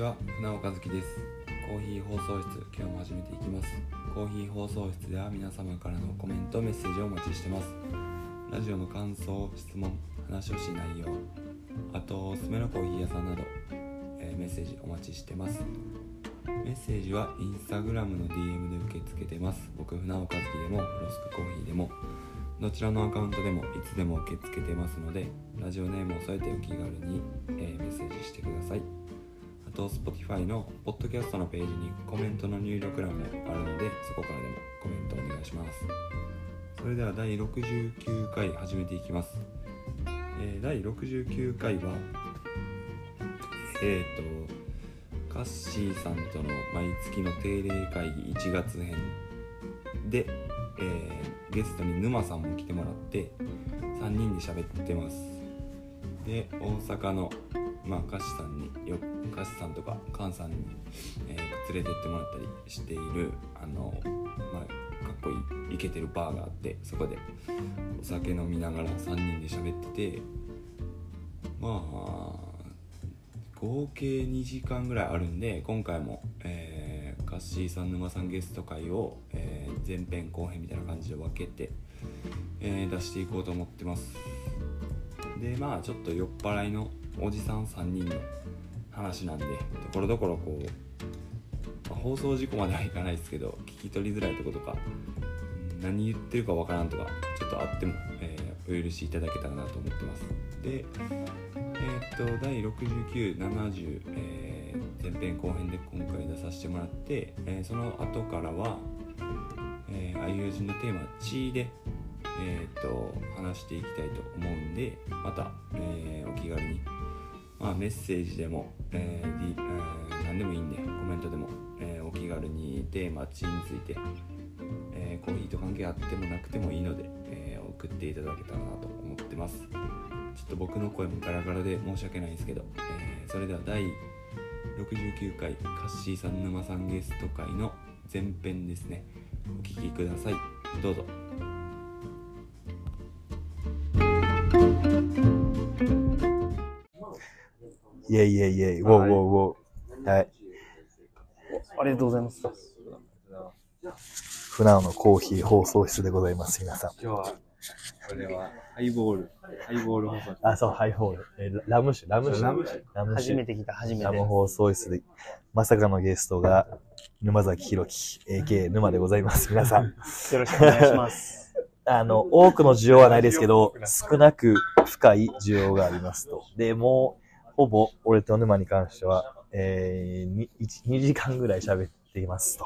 ちは。船尾和樹です。コーヒー放送室今日も始めていきます。コーヒー放送室では皆様からのコメントメッセージをお待ちしてます。ラジオの感想質問話をしない内容あとおすすめのコーヒー屋さんなど、えーメッセージお待ちしてます。メッセージはインスタグラムの DM で受け付けてます。僕船尾和樹でもフロスクコーヒーでもどちらのアカウントでもいつでも受け付けてますのでラジオネームを添えてお気軽に、えーメッセージしてください。あと Spotify のポッドキャストのページにコメントの入力欄もあるのでそこからでもコメントお願いします。それでは第69回始めていきます、えー第69回はえっ、とカッシーさんとの毎月の定例会議1月編で、えーゲストに沼さんも来てもらって3人で喋ってます。で大阪のまあ歌詞さんによ歌詞さんとか菅さんに、えー連れてってもらったりしているあのまあかっこいいイケてるバーがあってそこでお酒飲みながら3人で喋っててまあ合計2時間ぐらいあるんで今回も、えーカッシーさん沼さんゲスト会を、えー前編後編みたいな感じで分けて、えー出していこうと思ってます。でまあちょっと酔っ払いのおじさん3人の話なんでところどころこう、まあ放送事故まではいかないですけど聞き取りづらいとことか何言ってるかわからんとかちょっとあっても、えーお許しいただけたらなと思ってます。でえーっと第6970、えー前編後編で今回出させてもらって、えーその後からは、えー、愛友人のテーマ「血」で、えーっと話していきたいと思うんでまた、えーお気軽に、まあ、メッセージでも、えーえー何でもいいんでコメントでも、えーお気軽にテーマ「血」について、えーコーヒーと関係あってもなくてもいいので、えー送っていただけたらなと思ってます。ちょっと僕の声もガラガラで申し訳ないんですけど、えーそれでは第69回カッシーさん沼さんゲスト会の前編ですね。お聞きください。どうぞ。イェイイェイイェイ、ウォーウォーウォー。はい。ありがとうございます。船尾のコーヒー放送室でございます、皆さん。今日は、これは、ハイボール、ハイボール放送。あ、そう、ハイホール。えーラム酒、ラム酒？ラム酒ラム酒初めて来た、初めて。ラム放送室で、まさかのゲストが、沼崎弘樹、AK 沼でございます、皆さん。よろしくお願いします。あの、多くの需要はないですけど、少なく深い需要がありますと。で、もう、ほぼ、俺と沼に関しては、えー、に1 2時間ぐらい喋っていますと。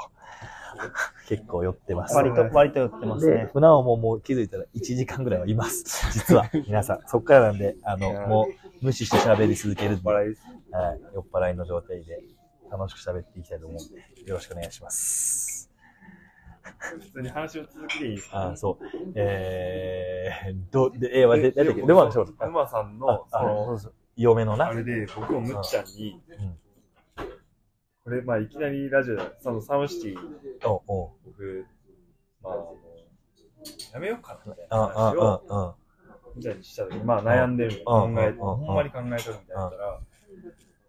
結構酔ってます。割と、割と寄ってますでね、。船尾ももう気づいたら1時間ぐらいはいます。実は、皆さん。そっからなんで、あの、もう無視して喋り続けるんで、はい、です。酔っ払いの状態で楽しく喋っていきたいと思うんで、よろしくお願いします。普通に話を続けていいですか？あ、そう。えー、ど、で、えー、待って、なんだっけ、ルマの仕事。あ沼さんの、そあの、そうそう嫁のな。あれで、僕もむっちゃんにうん、これ、まあ、いきなりラジオで、そのサムシティ、おうおう。僕、まあ、やめようかな、みたいあ、なあ、話を、あ、あ、むっちゃんにした時に、まあ、悩んでる、考え、うん。ほんまに考えとるみたいなったら、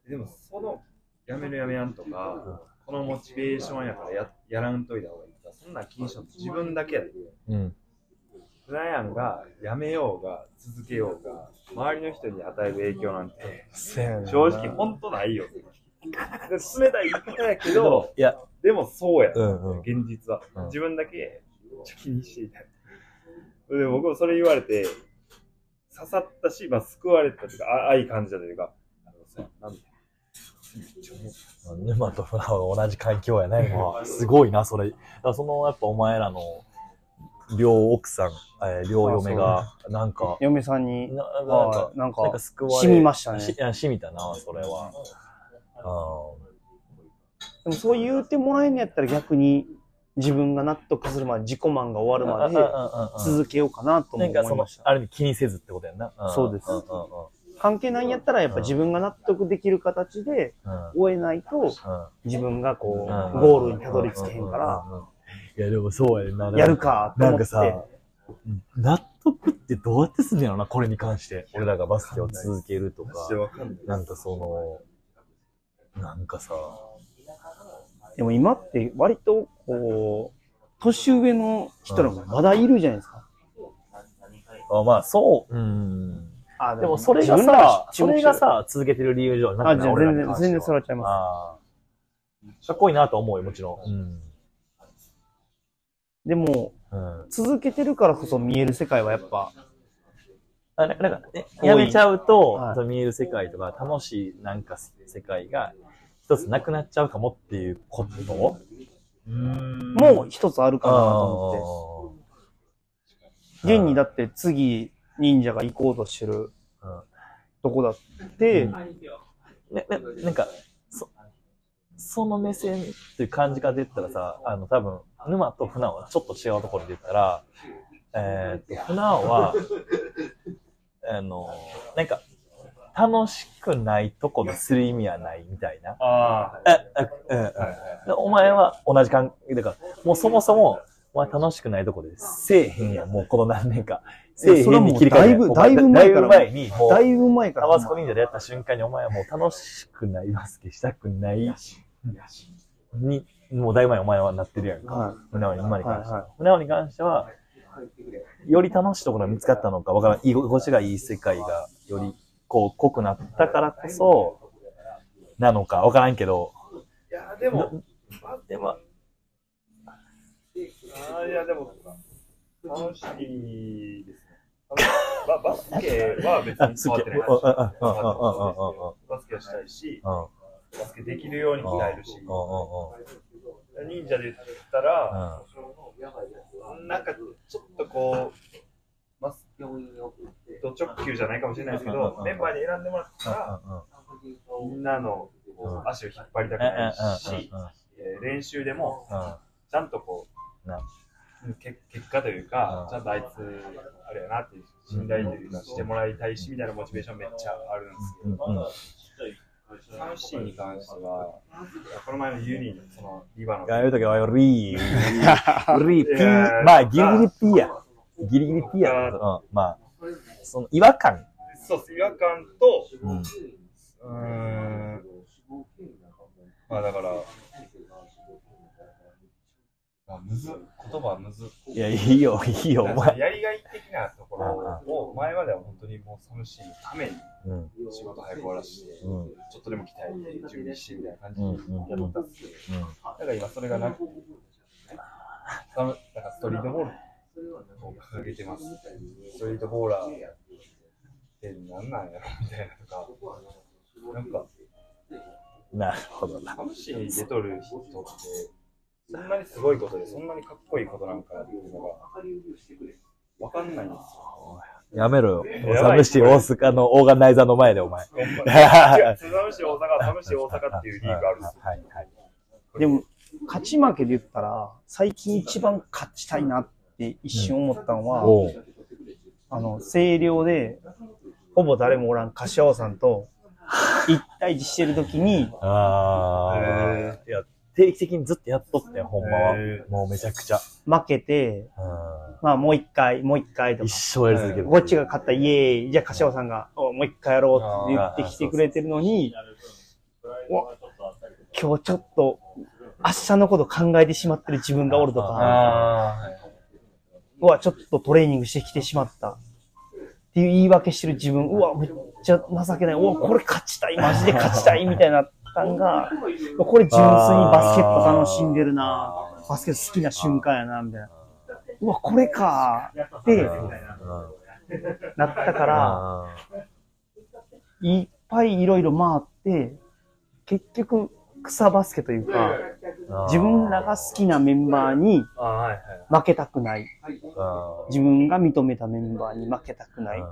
でも、その、やめるやめやんとか、このモチベーションやからややらんといた方がいいとか、そんなん気にしよう自分だけやで。うん。フラヤンがやめようが続けようが周りの人に与える影響なんて正直本当ないよ。冷たい言い方やけど、いや、でもそうや。うんうん。現実はうん。自分だけめっちゃ気にしていたい。で僕もそれ言われて刺さったし、まあ、救われたというか、あ愛感じたというか、あのさなんで沼と 同じ環境やね。すごいな、それ。だその、やっぱお前らの、両奥さん、えー両嫁が、なんか、嫁さんに、ななんはか、いなんか染みましたね。しみたな、それは。でもそう言うてもらえんのやったら逆に自分が納得するまで、自己満が終わるまで続続けようかなともなんかその思いまし、た。ある意味気にせずってことやんな。ん。そうです。んうんうん関係ないんやったらやっぱ自分が納得できる形でうん。終えないとうん自分がこうん。う、ゴールにたどり着けへんから、うんうんうんうんいや、でもそうやねんな。やるかとな思って。んかさ、納得ってどうやってすんねやろな、これに関して。俺らがバスケを続けるとかマジで。わかんない。なんかその、なんかさ、でも今って割と、こう、年上の人らもまだいるじゃないですか。あまあそう、うん。あでもそれがさ、それがさ、続けてる理由じゃあ全然、俺らに関しては全然それはちゃいます。かっこいいなと思うよ、もちろん。うん。でも、うん。続けてるからこそ見える世界はやっぱ、あなんか、ねやめちゃうと、はい。見える世界とか、楽しいなんか世界が一つなくなっちゃうかもっていうこと？もう一つあるかなと思って。現にだって次、忍者が行こうとしてるうん。とこだって、ね、ね、なんか、そ、その目線っていう感じが出たらさ、あの、多分、沼と船尾はちょっと違うところで言ったら、えーっと、船尾は、あの、なんか、楽しくないとこでする意味はないみたいな。あえ、え、え、え、でお前は同じ感だか。ら、もうそもそも、お前楽しくないとこでせえへんやん、もうこの何年か。せえへんに切り替えだいぶおだいぶ前から。だいぶ前に、もう、だいぶ前から。タバスコ忍者でやった瞬間にお前はもう楽しくないバスケしたくない。に、もうだいぶ前にお前はなってるやんか。は船尾に今に関して。はいは。船尾に関しては、より楽しいところが見つかったのかわからん。居心地がいい世界がよりこう濃くなったからこそ、なのかわからんけど、いや、でも、でも、あーいや、でも、楽しいですね。ババスケは別あ、に好き。変わうんってない。うんうん。うん。うん。うん。うん。バスケはしたいし、バスケできるように鍛えるし、うん。うん忍者で言ったら、なんかちょっとこう、まあ、ド直球じゃないかもしれないですけど、メンバーに選んでもらったら、みんなの足を引っ張りたくないし、えー練習でもちゃんとこう結果というかう、ん。ちゃんとあいつ、あれやなっていう信頼というか、してもらいたいしみたいなモチベーションめっちゃあるん。ですけど、サムシーに関しては、この前のユニそのリバの、やめとけよ、リー。リー、ピー。まあ、ギリギリピーや。ギリギリピーや。うん、まあ、その違和感。そうっす、違和感と、うん。うーん、まあだから、まあ、むず、言葉はむず。いや、いいよ、いいよ、お前。やりがい的なところを、前までは本当にもう寂しいためにうん、仕事早く終わらして、うん、ちょっとでも鍛えて準備してみたいな感じうん、でうん、やったんですけど、だから今それがなく、さなんかストリートボールを掲げてます。ストリートボーラーって何なんやろみたいなとか、なんか、なるほどな。サムシーに出とる人って、そんなにすごいことで、そんなにかっこいいことなんかっていうのが、わかんないんですよ。やめろよ。おさむし大阪のオーガナイザーの前で、お前。ほんま違う、サムシー大阪、サムシー大阪っていうリーグあるんですよ。はい、はい。でも、勝ち負けで言ったら、最近一番勝ちたいなって一瞬思ったのは、おう。あの、声量で、ほぼ誰もおらん柏尾さんと、一対一してるときに、あへー。いや、定期的にずっとやっとって、ほんまはへ。もうめちゃくちゃ。負けて、うんまあもう一回、もう一回と一か、生やり続ける。こっちが勝ったイエーイ、じゃあ柏尾さんが、おもう一回やろうって言ってきてくれてるのに、お今日ちょっと、明日のこと考えてしまってる自分がおるとか、あうわ、ちょっとトレーニングしてきてしまった。っていう言い訳してる自分、うわ、めっちゃ情けない。うわ、これ勝ちたい。マジで勝ちたい。みたいな感が、これ純粋にバスケット楽しんでるな。バスケット好きな瞬間やな、みたいな。うわ、これか。ってなったから、いっぱいいろいろ回って、結局、草バスケというか、自分らが好きなメンバーに。負けたくない。自分が認めたメンバーに負けたくない。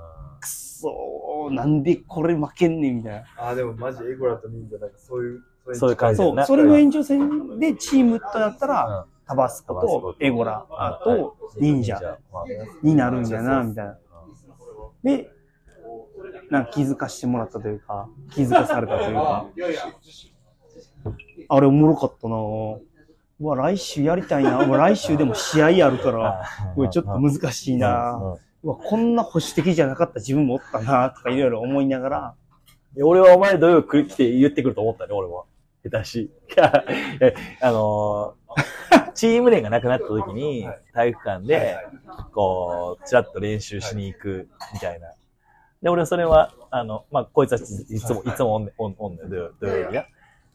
くそー、なんでこれ負けんねんみたいな。あー、でもマジエゴラと忍者なんかそういう、そういう感じだそう。それの延長戦でチームとなったら、うん。タバスコとエゴラと忍者になるんやな、みたいな。で、なんか気づかしてもらったというか、気づかされたというか、あれおもろかったな。ぁ。うわ、来週やりたいな。来週でも試合あるから、う わ、ちょっと難しいな。ぁ。うわ、こんな保守的じゃなかった自分もおったなとかいろいろ思いながら、俺はお前土曜来て言ってくると思ったね、俺は。下手し。あのー チーム練がなくなった時にはい、体育館で、こう、ちらっと練習しに行くみたいな。で、俺はそれは、あの、まあ、こいつはいつも、いつもおんねおんおんねん、土曜日が。で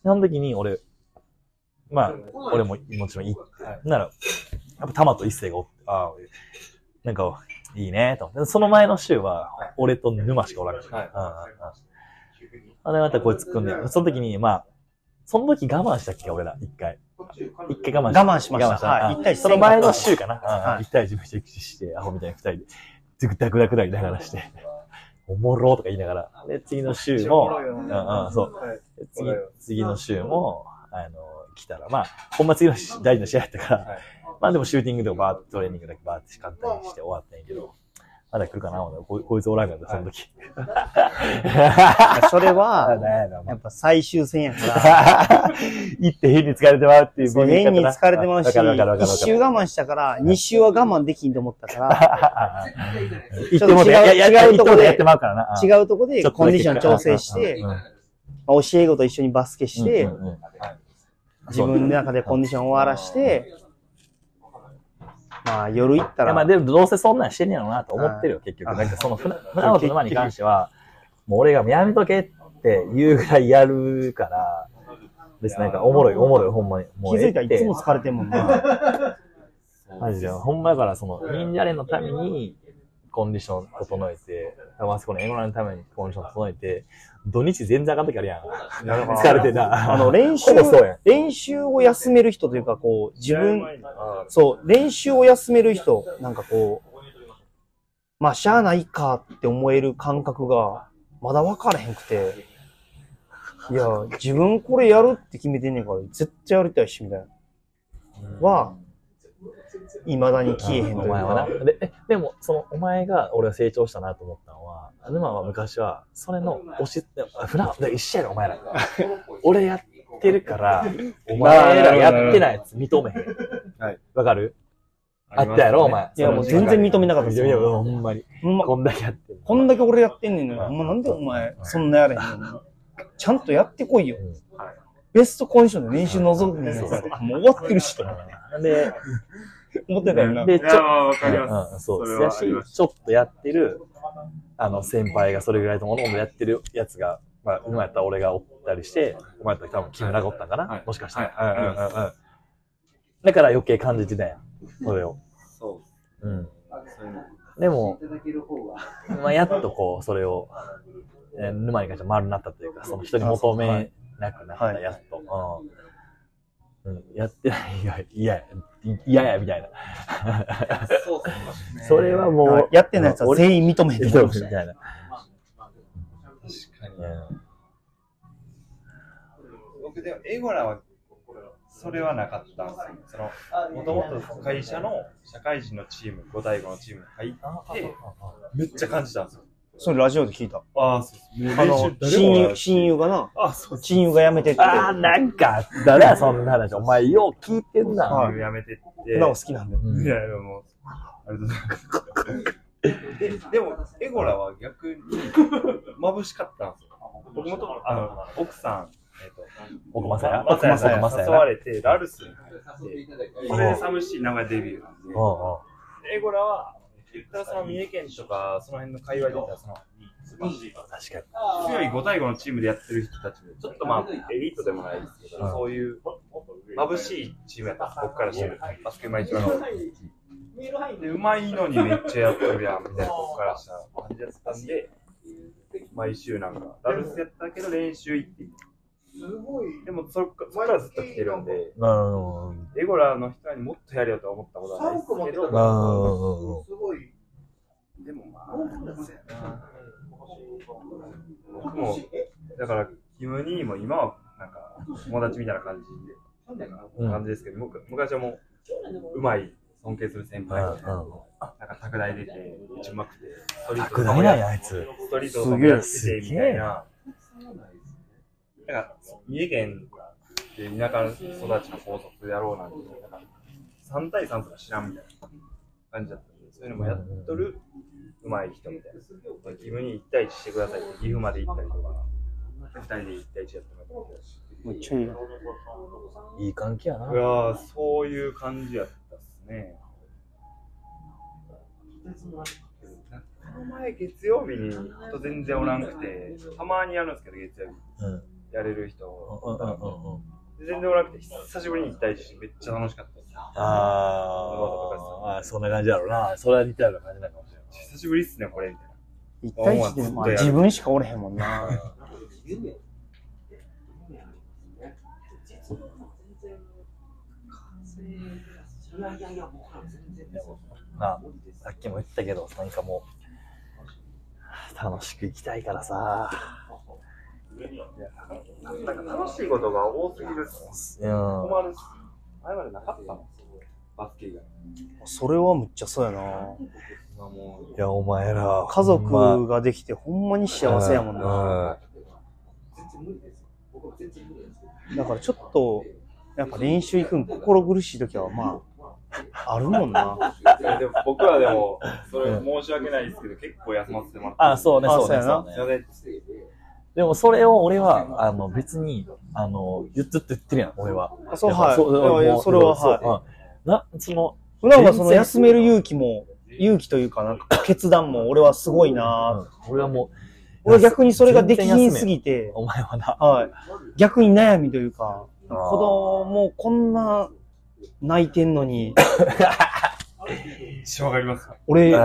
その時に俺、まあ、俺ももちろん行って、なら、やっぱ玉と一星がおって、ああ、なんか、いいね、と。その前の週は、俺と沼しかおらんし。はい。うんうんうん。あれまたこいつ組んで、その時に、まあ、その時我慢したっけ、俺ら、一回。一回我慢我慢しました。はい。うん一対一。その前の週かな。はい。一対一めちして、アホみたいに二人で、ずくだくだくだりながらして、おもろーとか言いながら。で、次の週も、うんうん、そう。次、次の週も、あの、来たら、まあ、ほんま次のし大事な試合やったから、はいまあでもシューティングでもバーットレーニングだけバーって簡単にして終わったんやけど、まだ来るかな？ここいつおらんかった、その時。それは、やっぱ最終戦やから、行って変に疲れてまうっていうそう変に疲れてまうし。一周我慢したから、二周は我慢できんと思ったから、行ってもうて、ちょっと違うや、や、違うとこでやってまうからな。違うとこでコンディション調整して、教え子と一緒にバスケして、うんうんうん。自分の中でコンディションを終わらして、まあ夜行ったいや、ら、まあでもどうせそんなんしてんやろうなと思ってるよ、結局。なんかその船、船本沼に関しては、もう俺がやめとけって言うぐらいやるから、別になんかおもろい、おもろい、ほんまに。もう気づいたらいつもえ疲れてんもんな。マジで。ほんまやから、その、忍者連のために、コンディション整えて、あそこの英語のためにコンディション整えて、土日全然あかん時あるやん。疲れてな。あの、練習練習を休める人というか、こう、自分、あそう、練習を休める人、なんかこう、まあ、しゃあないかって思える感覚が、まだ分からへんくて、いや、自分これやるって決めてんねんから、絶対やりたいし、みたいな。は、未だに消えへんというお前はな。か。で、えでも、その、お前が俺は成長したなと思ったのは、沼は昔は、それの押し、ふな、で一緒やろ、お前ら。俺やってるから、お前らやってないやつ認めへん。はいわかる？あったやろ、お前。いや、もう全然認めなかったですいやいや、よ。ほんまに。ほんまこんだけやってる。こんだけ俺やってんねんのに、ほんまなんでお前、そんなやれへんのに。ちゃんとやってこいよ。ベストコンディションで練習臨むねんやつやもう終わってるし、とで、思ってたよな。で、ちょっいや、わかりと、ます。うん、そう。やしちょっとやってる、あの、先輩がそれぐらいのものをやってるやつが、まあ、今やったら俺がおったりして、お前やったら多分木村がおったんかな、はいもしかしたら。はいうんうんうんうん。だから余計感じてたやん。それを。そうん。う。そういうの。でも、まあ、やっとこう、それを、えー沼に関しては丸になったというか、その人に求めなくなった、はいやっと。うん。うん、やってないよ、嫌や、嫌や、みたいな。そうですね。それはもう、やってないやつは全員認めへんみたたいな。確かに。うん僕でも、エゴラは、それはなかったんですよ。その、もともと会社の社会人のチーム、5対5のチームに入って、めっちゃ感じたんですよ。それラジオで聞いた。ああ、そうです。あの、親友、親友がな、あ、そう。親友が辞めてって、ああ、なんか、誰や、そんな話。お前、よう聞いてんな。はいやめてって。船を好きなんで。うんいや、でも、ありがとうございます。で、でも、エゴラは逆に眩しかったんですよ。僕もと、あの、奥さん、えっ、と、奥正也？奥正也奥正也誘われて、ラルスに入って、それで寂しい名前デビューなんで、エゴラは、言ったらその三重県とか、その辺の界隈で言ったら、その、確かに。強い5対5のチームでやってる人たちで、ちょっとまあ、エリートでもないですけど、うんそういう、眩しいチームやった。僕からしてる。バスケうまいチームで、うまいのにめっちゃやってるやん、みたいな、僕からしたら感じだったんで、毎週なんか、ダルスやったけど練習行って、でもそっかそっからずっと来てるんで、うん。エゴラの人にもっとやれよとは思ったことはないですけど、うん。でもまあ。僕も、だから、キム兄も今は、なん。か、友達みたいな感じで、うん。感じですけど、む昔はもう、うまい、尊敬する先輩で、うん。なん。か、拓大出て、めっちまくて、ストリート拓大なん。や、あいつ。ストリートとかもやってすげえて、みたいな。なんか、三重県で田舎育ちの高卒やろうなんて、なんか、3対3とか知らんみたいな感じだったんで、そういうのもやっとる、うまい人みたいな。義務に1対1してくださいって、岐阜まで行ったりとか、2人で1対1やってもらって、めっちゃいいよ。いい関係やな。いやーそういう感じやったっすね。この前月曜日に人全然おらんくて、たまにやるんですけど、月曜日。うん。やれる人うんうんうんうん。全然おらなくて、久しぶりに行ったりして、めっちゃ楽しかった。です。あー。あ、そんな感じやろうな。それは似たような感じなのかもしれない。久しぶりっすね、これ、みたいな。一対一で、まあ自分しかおれへんもんな。なさっきも言ったけど、なんかもう、楽しく生きたいからさ。なんか楽しいことが多すぎる。困るっす。あれまでなかったのバスケ以外。それはむっちゃそうやな。いや、お前ら。家族ができてほんまに幸せやもんな。だからちょっと、やっぱ練習行くん心苦しい時はまあ、あるもんな。でも僕はでも、それ申し訳ないですけど、結構休ませてもらって。あ、そうね、そうね。あそうやなそうねすいません。でもそれを俺は、あの、別に、あの、ずっと言ってるやん、俺は。あそうはいそういそれはそうはうんな、その、普段はその休める勇気も、勇気というか、なんか決断も俺はすごいな。うん俺はもう、俺は逆にそれができひんすぎ。ぎて、お前はな。はい。逆に悩みというか、子供こんな泣いてんのに、めっちゃわかります。俺、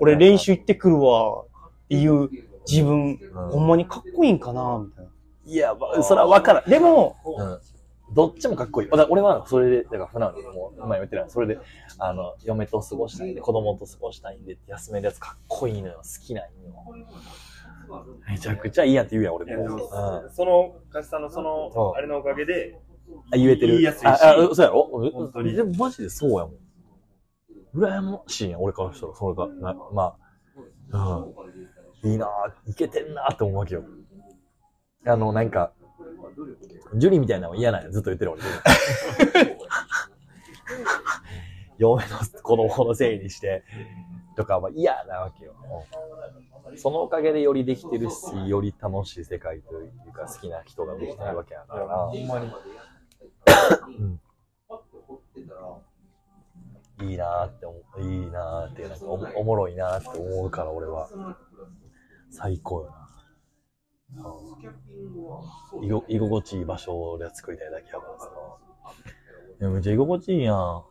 俺練習行ってくるわっていう自分、うんほんまにかっこいいんかなみたいな。いや、まあそれは分からん。でも、うん。どっちもかっこいい。だ俺はそれで、だから普段もう、今言ってない。それで、あの、嫁と過ごしたいんで、子供と過ごしたいんで、休めるやつかっこいいのよ。好きなんよ。めちゃくちゃいいやんって言うやん、俺も。うん。その、カシさんのそのあれのおかげで、あ、言えてる。言いやすいしあ、あそうやろ？本当にでもマジでそうやもん。羨ましいやん、俺からしたら。それが、なまあ、うん。いいなぁ、いけてんなぁって思うわけよ。あの、なんか、ジュリみたいなのは嫌なんや、ずっと言ってる俺。嫁の子供のせいにして、とかは嫌なわけよ。うんそのおかげでよりできてるし、より楽しい世界というか好きな人ができてるわけやから。いいなーって思う、いいなーって、なんかおもおもろいなーって思うから、俺は。最高よな。うん居心地いい場所を俺は作りたいだけやからさ。いや、めっちゃ居心地いいやん。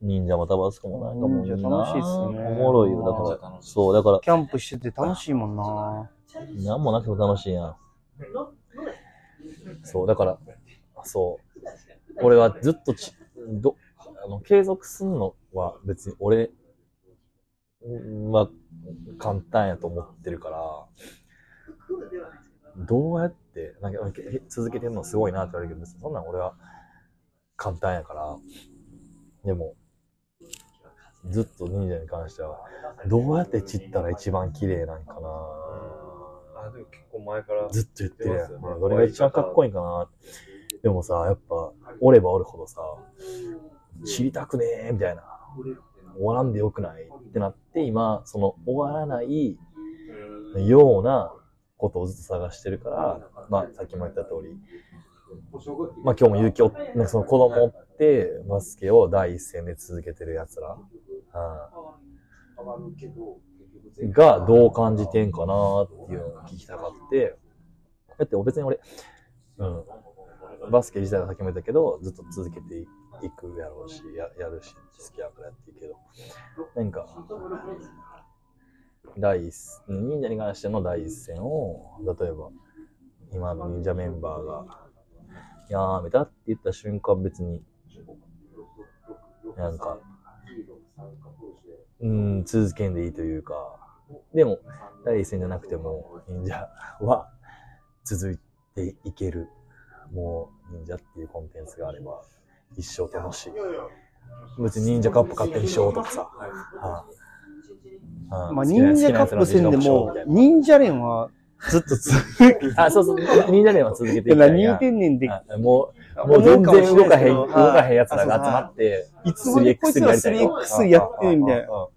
忍者もタバスコもなんかもうい楽しいっすねおもろいよ。だから、そう、だから、キャンプしてて楽しいもんな。なんもなくても楽しいやん。そう、だから、そう。俺はずっとち、ど、あの、継続すんのは別に俺は簡単やと思ってるから、どうやって、なんかけ続けてるのすごいなって言われるけど、別にそんなん俺は簡単やから、でも、ずっと忍者に関しては、どうやって散ったら一番綺麗なんかなあ、でも結構前から。ずっと言ってるやん。どれが一番かっこいいんかなでもさ、やっぱ、おればおるほどさ、知りたくねえ、みたいな。終わらんでよくないってなって、今、その終わらないようなことをずっと探してるから、まあ、さっきも言った通り、まあ今日も勇気を、なんかその子供をって、バスケを第一線で続けてる奴ら、うん、がどう感じてんかなっていうのを聞きたかって、だって別に俺、うん、バスケ自体はさっきも言ったけど、ずっと続けていくやろうし、ややるし、好きやからやっていくけど、なんか、第一、忍者に関しての第一線を、例えば、今の忍者メンバーが、やめたって言った瞬間別に、なんか、うん、続けんでいいというか、でも、第一線じゃなくても、忍者は続いていける。もう、忍者っていうコンテンツがあれば、一生楽しい。別に忍者カップ勝手にしようとかさ。はあはまあ、忍者カップ戦でも、忍者連はずっと続 あ、そうそう、忍者連は続けてい何言うてんねんで、あもう、もう全然動かへん、動かへん奴らが集まっって、いつまでこいつら 3x3 やってんみたいな。な。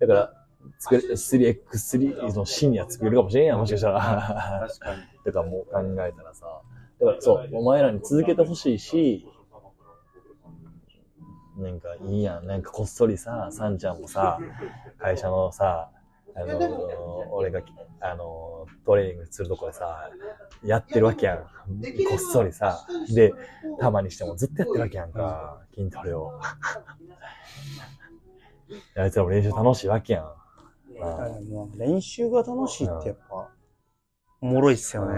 だから、作れ、3x3 のシニア作れるかもしれんやん、もしかしたら。確かに。とかもう考えたらさ、だからそう、お前らに続けてほしいし、なんかいいやん。なんかこっそりさ、さんちゃんもさ、会社のさ、あのー俺が、あのートレーニングするとこでさ、やってるわけやん。こっそりさ。で、たまにしてもずっとやってるわけやんか。筋トレを。あいつらも練習楽しいわけやん。練習が楽しいってやっぱ、おもろいっすよね。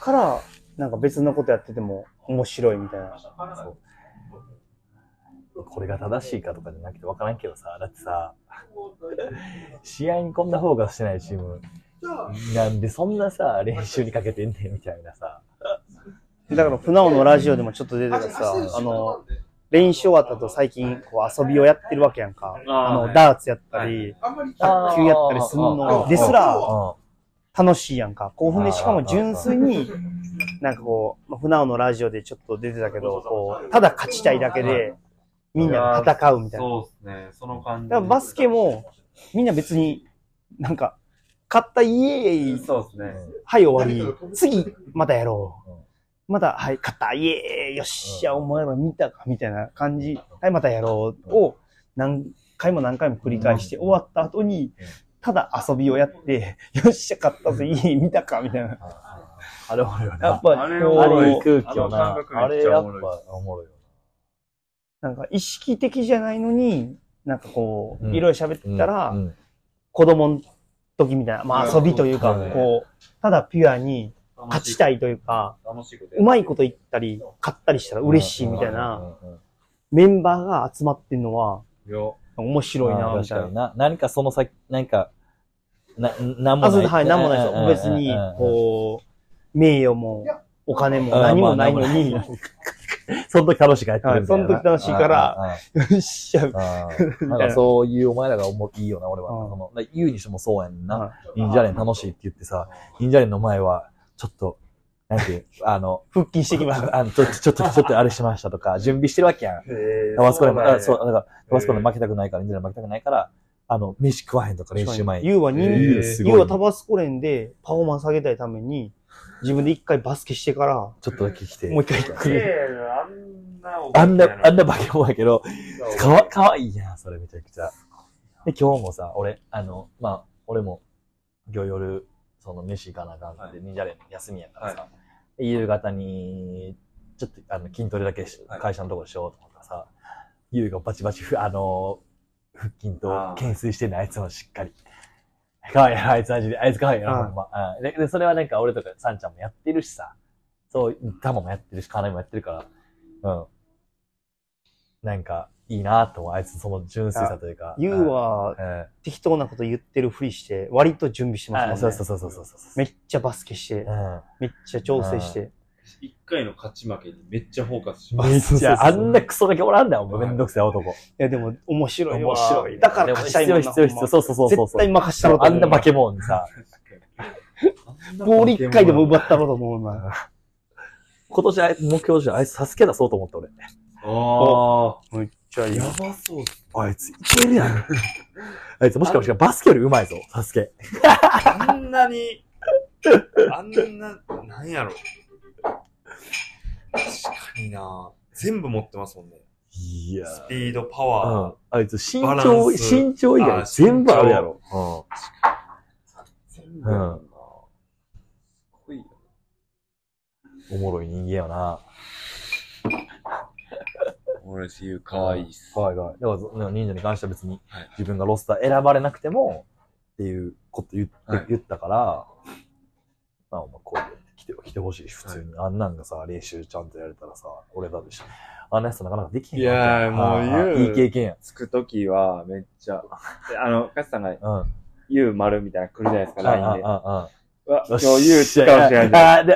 から、なんか別のことやってても面白いみたいな。これが正しいかとかじゃなくて分からんけどさ、だってさ、試合にこんなフォーカスしてないチーム、なんでそんなさ、練習にかけてんねんみたいなさ。だから、船尾のラジオでもちょっと出てたさ、あの、練習終わった後最近こう遊びをやってるわけやんか。あの、ダーツやったり、卓球やったりするのですらうん楽しいやんか。興奮で、しかも純粋に、なんかこう、まあ船尾のラジオでちょっと出てたけど、こう、ただ勝ちたいだけで、みんなで戦うみたいな。そうですね。その感じ。だからバスケも、みんな別に、なんか、勝ったイエーイ、そうですね。はい終わり、次、またやろう。また、はい、勝った、イエーイ、よっしゃ、お前ら見たか、みたいな感じ、はい、またやろう、を、何回も何回も繰り返して、終わった後に、ただ遊びをやって、よっしゃ、勝ったぜ、イエーイ、見たか、みたいな。あれおもろいよな。やっぱ、あれい空気よあのな感。覚あめれやっぱおもろいよなんか意識的じゃないのに、なんかこう、うんいろいろ喋っ。たら、子供の時みたいな、まあ遊びというか、うんこう、ただピュアに勝ちたいというか、うまいこと言ったり、勝ったりしたら嬉しいみたいな、メンバーが集まってんのは、よ。面白いな、みたいな。何かその先、何か、な、なんもあ、ない。はい、なんもないですよ。別にこう、名誉も、お金もうん何もないのまあに、その時楽しいからやってるみたいな。はいその時楽しいからよっしゃ、なんかそういうお前らが思いいよな、俺は。うん。そのだ言うにしてもそうやんな。は忍者連楽しいって言ってさ、忍者連の前は、ちょっと、なんていう、あの、復帰してきました。あの、ちょっと、ちょっと、ちょっとあれしましたとか、準備してるわけやん。タバスコでも、あそう、だから、タバスコで負けたくないから、忍者連負けたくないから、あの、飯食わへんとか練習前に。ユウはユすごい。ウはタバスコ連でパフォーマンス上げたいために、自分で一回バスケしてから、ちょっとだけ来て。もう一回来る。あんなおあんな、あんなな化け物やけど、かわ、かわいいやん、それめちゃくちゃ。で、今日もさ、俺、あの、まあ、俺も、今日夜、その、飯行かなあかんって、忍者連休みやからさ、で夕方に、ちょっと、あの、筋トレだけしはい。会社のところしようと思ったらさ、ゆうがバチバチ、ふあの、腹筋と懸垂してんの、あいつもしっかり。かわいいな、あいつマジで。あいつかわいいな、ほんま。うんでで、それはなんか俺とかサンちゃんもやってるしさ、そう、タマもやってるし、カナもやってるから、うん。なんか、いいなと思う。あいつその純粋さというか。ユウは適当なこと言ってるふりして、割と準備してますもんね。あそうそうそうそうそうそう。めっちゃバスケして、うん。めっちゃ調整して。一回の勝ち負けにめっちゃフォーカスします。めっちゃ、あんなクソだけおらんだよ、めんどくさい男。いや、でも面白いわ。面白い。だから勝ちたいもんな。必要必要必要。そうそうそうそう。絶対任したろ。あんな化け物にさ、ボール一回でも奪ったろうと思うな。今年目標としてあいつサスケ出そうと思った俺。あめっちゃいいあ。。やばそう。あいついけるやん。あいつもしかしてバスケより上手いぞ、サスケ。あんなに、あんな、なんやろ。確かにな全部持ってますもんね。いやスピード、パうワん。あいつ身長、身長以あ外全部あるやろ。ー。全部うんやるなすごいようん。おもろい人間やな。俺、しゆかわいいっす。かわいいかわいい。だから、忍者に関しては別にはい自分がロスター選ばれなくてもっていうこと言って、はい言ったから、まあ、まあこう来て、来てほしいし、普通に。あんなんがさ、練習ちゃんとやれたらさ、俺だってし、あんなやつなかなかできへんいやーもう言ういい経験や。つくときは、めっちゃ、であの、カスさんが、うん。うん。ゆう丸みたいなの来るじゃないですか、LINE で。うんうんうんうわ、今よっ日ゆう使うかもしれない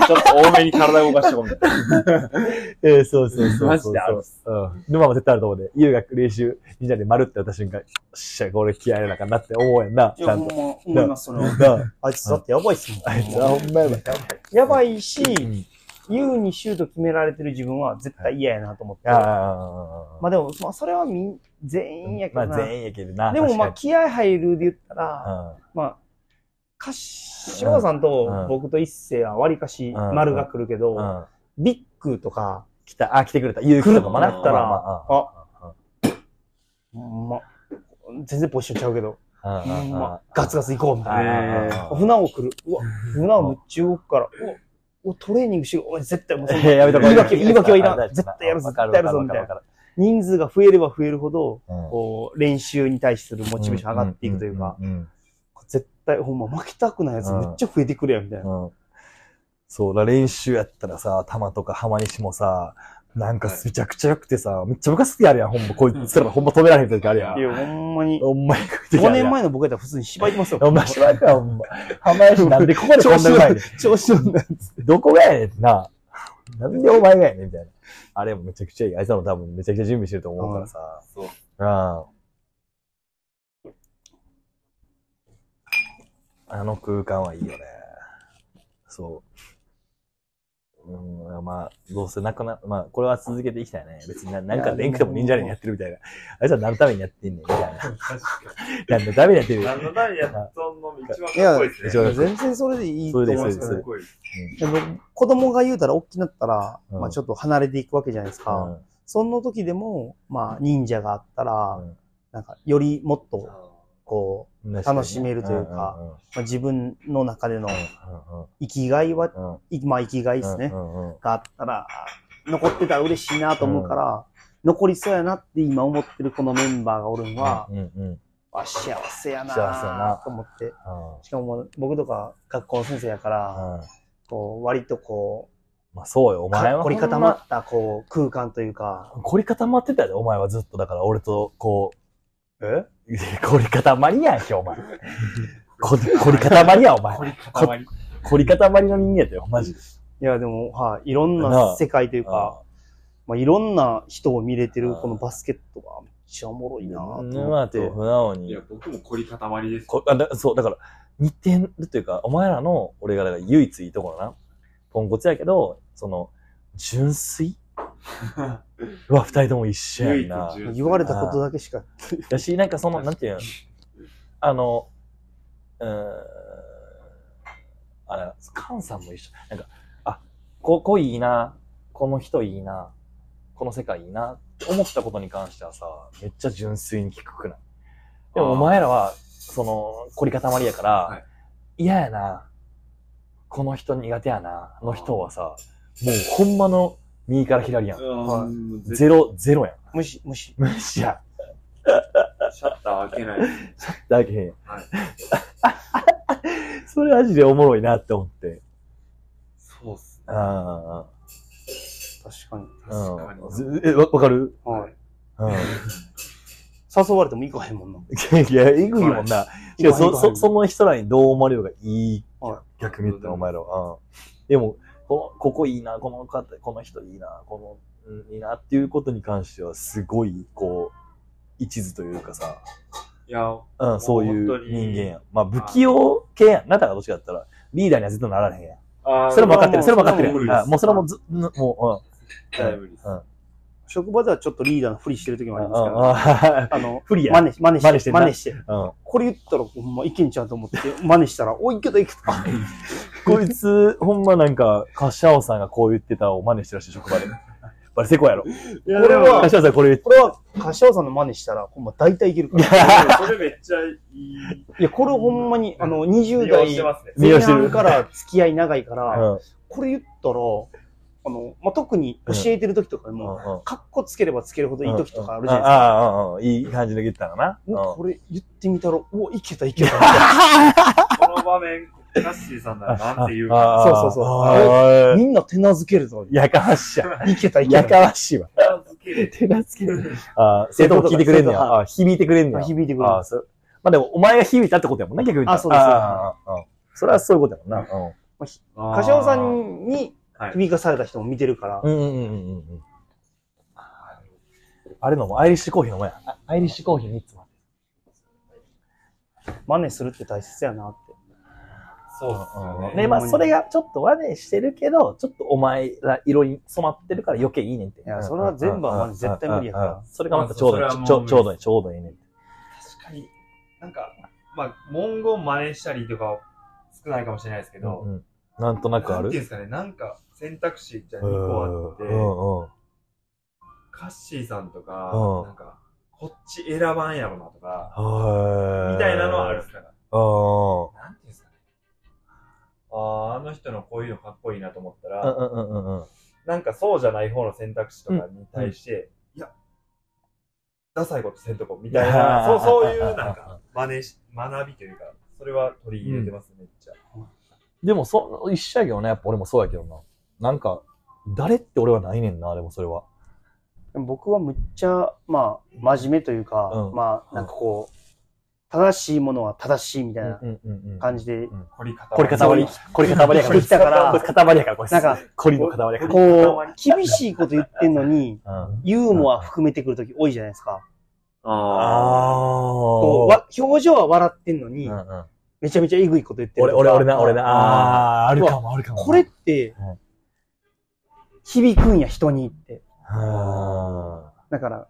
ちょっと多めに体動かしてこみたいな。えーそうそうそうそう。マジであるうん。沼も絶対あると思うで、優が練習、みんなで丸ってやった瞬間、よっしゃ、これ気合いなあかんなって思うやんな、いや、ちゃんと。ほんま思います、それは。なああいつだってやばいっすもん。あいつ、あ、ほんまやばい。やばいし、うんユウにシュート決められてる自分は絶対嫌やなと思って。あまあでも、まあそれはみん、全員やけどな。まあ全員やけどな。でもまあ確気合入るで言ったら、かまあ、柏さんと僕と一世は割かし丸が来るけうど、ん。ビッグとか、来た、あ、来てくれた。勇気とかもな。ったら。まあ。ま全然ポジションちゃうけど、ま、ガツガツ行こうみたいえな。船を来る。うわ、船をむっちゃ動くから、うわ、うわトレーニングしよう。絶対もうやめとこう。言い訳、言い訳はいらん。絶対やるぞ、絶対やるぞ、みたいな。人数が増えれば増えるほど、うん。こう、練習に対するモチベーション上がっていくというか、絶対、ほんま負けたくないやつめっちゃ増えてくるやん、みたいな。うんうんそうだ、練習やったらさ、玉とか浜西もさ、なんかめちゃくちゃ良くてさ、めっちゃムカつきあるやん、ほんま。こいつらほんま止められへん時あるやん。いや、ほんまに、ほんまに5年前の僕やったら普通に芝居てますよ。お前しばらくはほんま。浜西なんでここで こんなうまい調子乗んな。どこがやねんな。なんでお前がやねんみたいな。あれもめちゃくちゃいい。あいつらも多分めちゃくちゃ準備してると思うからさ。そう。うん。あの空間はいいよね。そう。うん、まあ、どうせなくな、まあ、これは続けていきたいね。別にな、なんかでんくても忍者連やってるみたいな。あいつは何のためにやってんねん、みたいな。確か何のためにやってる？に。何のためにやっとんの一番いやかっこいいですね。全然それでいいと思うんですけどそれでも子供が言うたら大きくなったら、うんまあちょっと離れていくわけじゃないですか。うんその時でも、まあ忍者があったら、うんなんかよりもっと、こう、楽しめるというかまあ、自分の中でのうん生きがいは、まあ生きがいですね。があったら、残ってたら嬉しいなと思うから、残りそうやなって今思ってるこのメンバーがおるんは、あ幸せやな幸せやな。と思って。うん。しかも僕とか学校の先生やから、うん。こう、割とこまあそうよ、おう、前は。凝り固まったこう空間というか、凝り固まってたよ、お前はずっと。だから俺と、こえ？う、凝り固まりやんけ、お前。こ凝り固まりや、お前。凝り固まり。凝り固まりの人間やったよ、マジで。いや、でも、はい、いろんな世界というか、あまあ、いろんな人を見れてるこのバスケットがめっちゃおもろいなと思って。沼と船尾にいや、。僕も凝り固まりです。こあだそう、だから、似てるというか、お前らの、俺がだから唯一いいところな。ポンコツやけど、その、純粋うわ、二人とも一緒やんな。言われたことだけしか。だし、なんかその、なんていうの、あの、うーん、あれ、カンさんも一緒。なんか、あ、ここいいな、この人いいな、この世界いいな、って思ったことに関してはさ、めっちゃ純粋に聞くくない？でもお前らは、その、凝り固まりやから、はい。嫌やな、この人苦手やな、の人はさ、もうほんまの右から左やん。ゼロ、ゼロやん。無視、無視。無視やん。シャッター開けない。だけへん。はい それマジでおもろいなって思って。そうっすね。あ確かに。あ、確かにうん。ずえ、わわかる？はい。うん。誘われても行かへんもんな。いや、えぐいもんな。いや、そ、そ、その、の人らにどう思われるかいいは。逆に言ったらお前らは。うんでも、この、ここいいな、この方、この人いいな、この、うん、いいなっていうことに関しては、すごい、こう、一途というかさ、いや、うん、そういう人間やん。まあ、不器用系やん。なたがどっちかだったら、リーダーには絶対なられへんやん。それも分かってる、それも分かってるもうそれもず、んもう、うん。うん。職場ではちょっとリーダーのふりしてる時もありますけど、あ あの、不利や。真似し、真似して、真似して真似して。うん。これ言ったらほんまいけんちゃうと思って、真似したら、おい、いけたいけた。こいつ、ほんまなんか、柏尾さんがこう言ってたを真似してるらしい、職場で。バレセコやろ。いやこれは、柏尾さんこれ言ってこれは、柏さんの真似したら、ほんま大体いけるから。それめっちゃいい。いや、これほんまに、あの、20利用代。前半から付き合い長いから、うん。これ言ったら、あの、まあ、特に教えてる時とかでうんも、うんカッコつければつけるほどいい時とかあるじゃないですか。ああ、うんうん。いい感じで言ったのな。これ言ってみたら、おいけたいけたみたいこの場面、カッシーさんならなんて言うか。ああそうそうそうみんな手なずけるぞ。やかましや。いけたいけやた。かましいわ。片付ける手なずける。ああ、生徒も聞いてくれんねや。響いてくれんねや。響いてくれるああ、そう。まあでも、お前が響いたってことやもんね、逆に。あそうですああああそれはそういうことやもんな。柏尾さんにはい響かされた人も見てるから、うん。うんうんうんうんうん。あれのもアイリッシュコーヒーのもんや。あアイリッシュコーヒー3つも真似するって大切やなって。そうっすよね。で、まあ、それがちょっと真似してるけど、ちょっとお前ら色に染まってるから余計いいねんって。いやそれは全部は真似絶対無理やからそれがまたちょうどいいちょちょうどいい、ちょうどいいねん。確かに、なんか、まあ、文言真似したりとか少ないかもしれないですけど、うんうんなんとなくある？なんていうんですかね、なんか選択肢じゃ2うん個あって、うんうん。カッシーさんとか、うんなんか、こっち選ばんやろなとか、はい。みたいなのはあるっすから。あなんていうんですかね。ああ、あの人のこういうのかっこいいなと思ったあ。ら、うんうんうんうん。なんかそうじゃない方の選択肢とかに対して、いや、ダサいことせんとこみたいな、そう、そういうなんか、真似し、学びというか、それは取り入れてます、めっちゃ。でも、そ、一緒やけどね、やっぱ俺もそうやけどな。なんか、誰って俺はないねんな、でもそれは。僕はむっちゃ、まあ、真面目というか、うんまあ、なんかこう、正しいものは正しいみたいなうんうんうん。感じで、凝り方これ塊、これ塊やから。生きてきたからこれ塊やから、これ。なんか、こりの塊やから。こう、厳しいこと言ってんのに、うん。ユーモア含めてくるとき多いじゃないですか。あこう、あわ表情は笑ってんのに。めちゃめちゃえぐいこと言ってる俺、とか俺、俺な、俺な。ああー、あるかも、あるかも。これってうん、響くんや、人にって。あだから、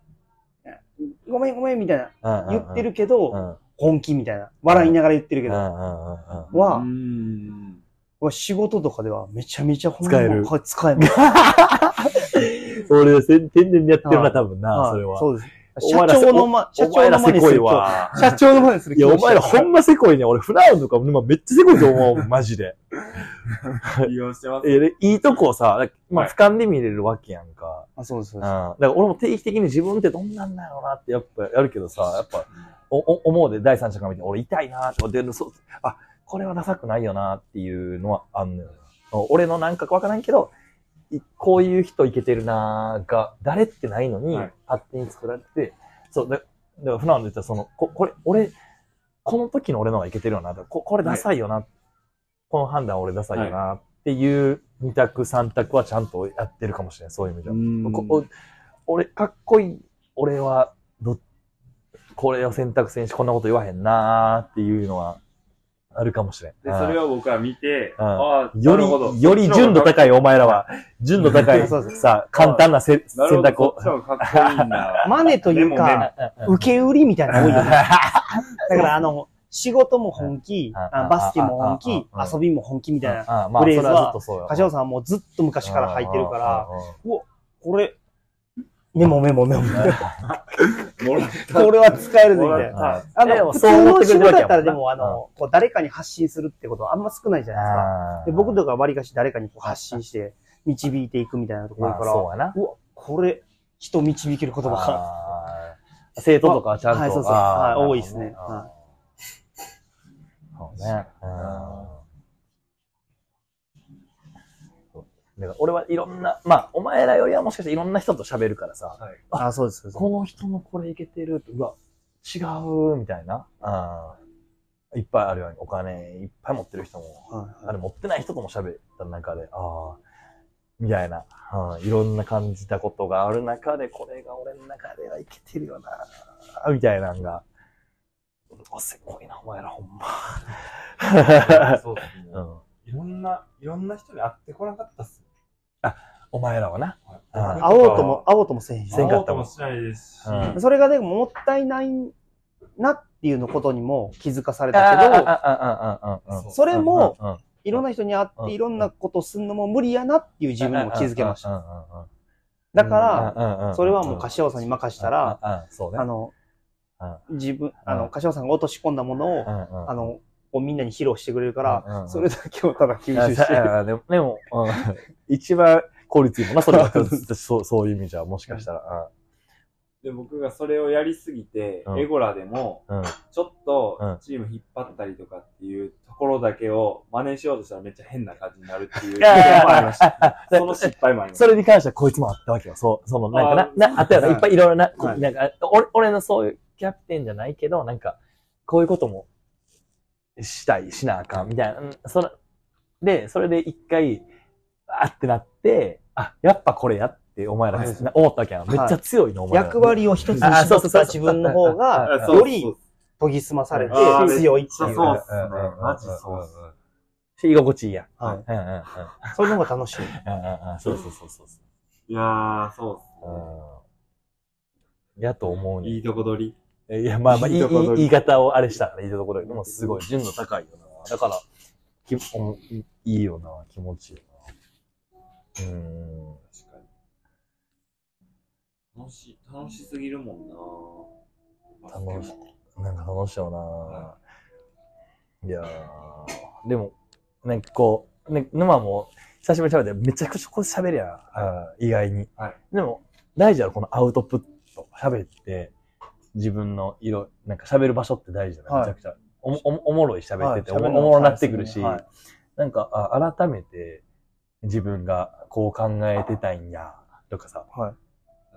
ごめんごめんみたいな、ー言ってるけうんど、うん本気みたいな。笑いながら言ってるけど。は仕事とかではめちゃめちゃほんま使えるはい使えます。俺、天然でやってるな、多分な、はいそれは。そうです。お前ら社長のま、社お前ら長の真似する。社長の真似するいや、お前らほんませこいね。俺、フラウンとか今めっちゃせこいと思う、マジで。利用してます。え、でいいとこをさ、まあ、はい俯瞰で見れるわけやんか。あ、そうです。そううん。ですだから俺も定期的に自分ってどんなんだろうなってやっぱやるけどさ、やっぱ、お、お思うで第三者から見て、俺痛いなって、で、そう、あ、これはダサくないよなっていうのはあんのよ。俺のなんかわからんけど、いこういう人いけてるなーが、誰ってないのにはい、勝手に作られて、そう、だだから、普段で言ったら、その、こ、これ、俺、この時の俺のがいけてるよな、ここれダサいよな、この判断俺ダサいよな、っていう二択三択はちゃんとやってるかもしれない、そういう意味では。こお俺、かっこいい、俺は、ど、これを選択肢にし、こんなこと言わへんなーっていうのは、あるかもしれん。で、それを僕は見て、うんああ、よなるほど。り、より純度高いお前らは、純度高いさ、簡単な選択を。こっ。ちの方がかっこいいんだ。マネというか、受け売りみたいなの多いよね。だからあの、仕事も本気、バスケも本気うん、遊びも本気みたいな。あまあ、フレーズは。柏さんはもうずっと昔から入ってるから、うん。うん。うん。これ、メモメモメモ。もらった。これは使えるぜみたいうんな。あでの、普通もそう思っの仕てくれてるわけやもんな事だったらでも、あの、こう誰かに発信するってことはあんま少ないじゃないですか。で僕とか割りかし誰かにこう発信して導いていくみたいなところまあ、多いから、そうやな。うわ、これ、人導ける言葉が。あー生徒とかはちゃんと。はいそうそうあーはい多いですねあーはそうね。うんそうだから俺はいろんな、まあ、お前らよりはもしかしていろんな人と喋るからさ、あ、そうです。そうですこの人のこれいけてるうわ、違う、みたいな。あーいっぱいあるように、お金いっぱい持ってる人も、はいあれ持ってない人とも喋った中で、ああ、みたいな、うん、いろんな感じたことがある中で、これが俺の中ではいけてるよな、みたいなのが、おせこいな、お前らほんま。そうですねうん、いろんな、いろんな人に会ってこなかったっす。お前らはな。はい。会おうとも、会おうともせえへん。しせんかったもん。会おうともしないです。し、うん。それがでももったいないなっていうのことにも気づかされたけど、それも、うん、いろんな人に会っていろんなことすんのも無理やなっていう自分にも気づけました。だから、らそれはもう柏さんに任したら。あのう、自分、あの、うん。柏さんが落とし込んだものを、うん、あの、こうみんなに披露してくれるかうんうんうん。ら、それだけをただ吸収して、あでも、でも、うん、一番効率いいもんな、それは。そう、そういう意味じゃ、もしかしたら。で、僕がそれをやりすぎて、うん。エゴラでも、うん。ちょっとうん。チーム引っ張ったりとかっていうところだけを真似しようとしたらめっちゃ変な感じになるっていうその失敗もありましそれに関してはこいつもあったわけよ。そう、その、なんかな、な、あったよな。いっぱいいろいろな、はい。なんか、俺、俺のそういうキャプテンじゃないけど、なんか、こういうこともしたい、しなあかん、みたいな。うんその、で、それで一回、あってなって、あ、やっぱこれやって、お前らはいな思ったわけやん。めっちゃ強いの、お前ら。役割を一つにあそうそうそう絞った自分の方あが、た。より研ぎ澄まされて強いっていう。そうっすね。マジそうっす。し居心地いいやん。はい。うんうん うん。そういうのが楽しい。うんうんうん。そうそうそうそう。いやー、そうっすうん。やと思うね。ね。いいとこ取り。いや、まあまあ、いい言い方をあれしたから、いいところでもすごい純度高いよな。だから、きおいいいよな、気持ちいいよな。うーん。確かに。楽しい、楽しすぎるもんな楽しなんか楽しいよな。いやー、でも、なんかこう、ね、沼も久しぶりに喋ってめちゃくちゃこう喋りゃ、意外に。はいでも、大事はこのアウトプット。喋って、自分の色、なんか喋る場所って大事だな、はい。めちゃくちゃ。おもおもおもろい喋ってて、はいおもおもろなってくるし、はい。なんか、あ改めて自分がこう考えてたいんや、とかさ、はい。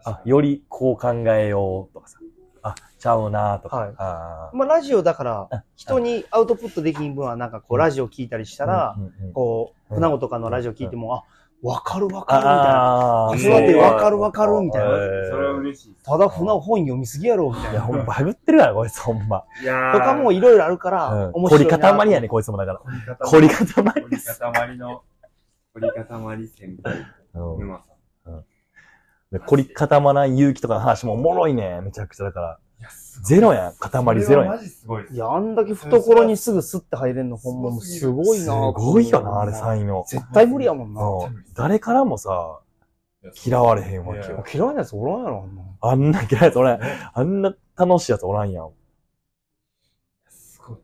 あ、よりこう考えようとかさ、あ、ちゃうなとか、はい。あー。まあ、ラジオだからあ、人にアウトプットできん分は、なんかこう、ラジオ聞いたりしたら、こう、うん船子とかのラジオ聞いても、あ、わかるわかるみたいな。ああ、子育てわかるわかるみたいなそれは嬉しい。ただ船子本読みすぎやろ、みたいいや、な。ほんま、バグってるから、こいつ、ほんま。いやとかもいろいろあるから、うん面白いな。凝り固まりやね、こいつもだから。凝凝り固まり凝りです。固まりの、凝り固まり先輩、うん。で凝り固まらん勇気とかの話もおもろいね、めちゃくちゃだから。ゼロやん、塊ゼロやん。マジすごいですい。や、あんだけ懐にすぐスッて入れんの、ほんまもうすごいすなごいよな、あれ、才能。絶対無理やもんな。うん誰からもさ、嫌われへんわけよ。嫌いなやつおらんやろ、あんな。あんな嫌いやつおらん。あんな楽しいやつおらんやん。すごい。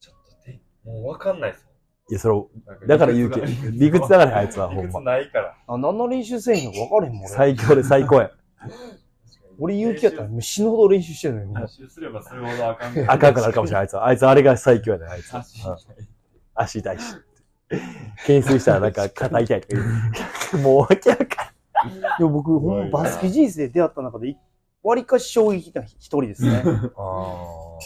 ちょっとで、もうわかんないですいや、それ。だから勇気や。理屈だからあいつは、ほ理屈んま。ないから。あ、何の練習せえへんのか分からへんもん、俺。最強で最高や。俺勇気やったら死ぬほど練習してるのに。練習すればするほどあかん。赤くなるかもしれない、あいつは。あいつあれが最強やね、あいつ。足痛いし。懸垂したらなんか肩痛いとか言う。もうわけわかんでも僕、ほんまバスケ人生で出会った中で、わりかし衝撃な一人ですね。あ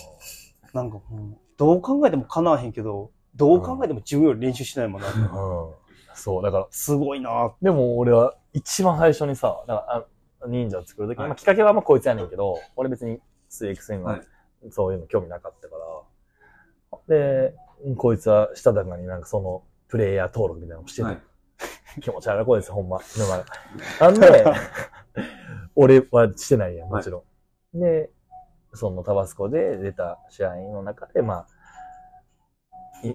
なんか、うんどう考えても叶わへんけど、どう考えても自分より練習しないもんな。ーうん。そう、だから、すごいなでも俺は一番最初にさ、だからあ忍者を作るときに、はいまあきっかけはまあこいつやねんけど、俺別に 3X ははいそういうの興味なかったから、で、こいつはしたたかになんかそのプレイヤー登録みたいなのをしてて、はい。気持ち悪い子です、ほんま。なんで、俺はしてないやん、もちろん。で、そのタバスコで出た試合の中で、まあ、い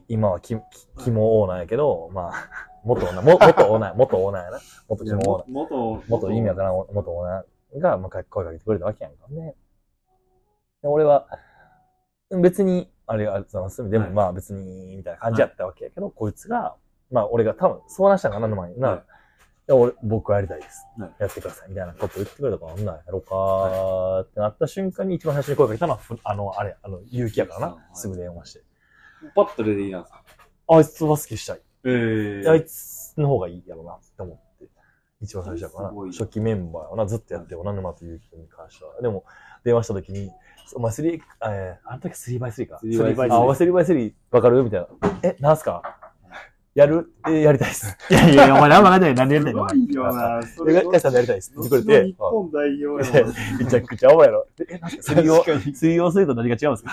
今はキキキモオーナーやけど、まあ、元オーナー、も元オーナー、元オーナーやな。元キモオーナー。元、元意味わからん元オーナーが、まあ、声かけてくれたわけやんか。ね。で俺は、別に、あれありがとうございます。でもはい。まあ別に、みたいな感じやったわけやけど、こいつが、まあ俺が多分相談したんかな、沼にな。はい。で俺、僕はやりたいです。はい。やってください。みたいなこと言ってくれたから、なんなんやろうかーってなった瞬間に一番最初に声かけたのは、ふあの、あれ、あの、勇気やからな。はい。すぐ電話して。パッと出てきたんですか？あいつは好きしたい。えあいつの方がいいやろなって思って。一番最初だからすごい初期メンバーをな、ずっとやってよな、沼と勇気に関しては。でも、電話した時に、お前3、えー、あの時 3x3 か。3x3 あ、お前 3x3 わかる？みたいな。え、なんすか？やる？え、やりたいっす。いやいや、お前何もわかんない。なんでやりたいの？お前。いよな。そで、ガイさんでやりたいっすって言ってくれて日、本代表 いやめちゃくちゃ甘いやろ。え、なんすか水曜水曜水と何が違うんですか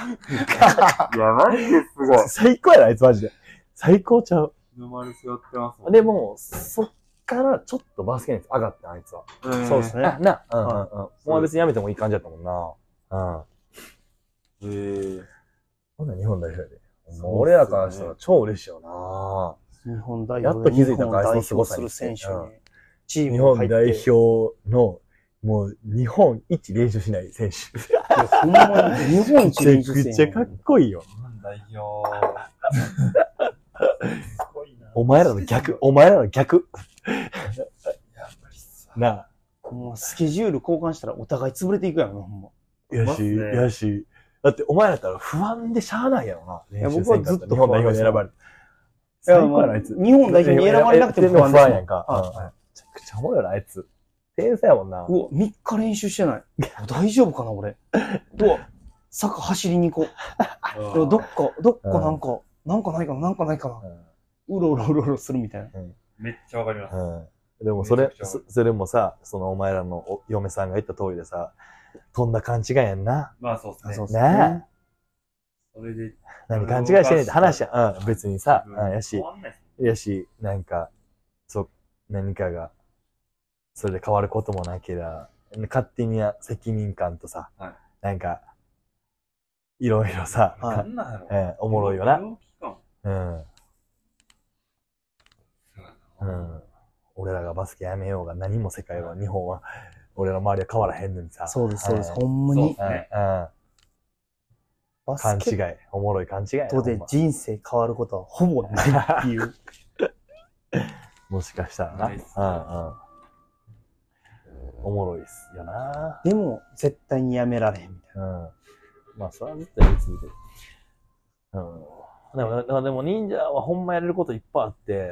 いや、マジですごい。最高やな、あいつマジで。最高ちゃう。日丸背負ってますもんで、も、そっからちょっとバスケ熱上がって、あいつは。うんそうですねあ、な、うんうんうん。お前別にやめてもいい感じだったもんな。うん。へえ。ほんなら日本代表やで。俺らからしたら超嬉しいよな。日本代やっ表と気づいたの凄表する選手にうん、チーム日に入って本代表の、もう日本一練習しない選手。いやほんまに日本一め練習ちゃくちゃかっこいいよ。日本代表。すごいな。お前らの逆、お前らの逆。なあ。もうスケジュール交換したらお互い潰れていくやんな、ほんま。やし、やし。だってお前らだったら不安でしゃあないやろな。練や習僕はずっとせんかったら日本代表に選ばれる。いや最高やな、あいつ。日本代表に選ばれなくても不安やんか。めちゃくちゃおもろいな、あいつ。天才やもんな。うわ、3日練習してない。大丈夫かな、俺。うわ、坂走りに行こう。どっか、どっかなんか、なんかないかな、なんかないかな。うろうろうろうろするみたいな。めっちゃわかります。うん。でもそれそ、それもさ、そのお前らのお嫁さんが言った通りでさ、とんだ勘違いやんな。まあそうですね。そうっすねそれで、何勘違いしてねえって話やん。うん、別にさ、うん、やしやし、なんか、そう、何かが、それで変わることもなけりゃ、勝手に責任感とさ、はいなんか、いろいろさ、はいえーおもろいよな。うん。うん。俺らがバスケやめようが何も世界は、日本は、俺らの周りは変わらへんのにさ。そうです、そうです。んほんまに。うん。勘違い。おもろい勘違いやトで人生変わることはほぼないっていう。もしかしたらな。うんうん。おもろいっすよな。でも、絶対にやめられへんみたいうん。まあ、それは絶対やり続ける。うん。でも、だからでも忍者はほんまやれることいっぱいあって、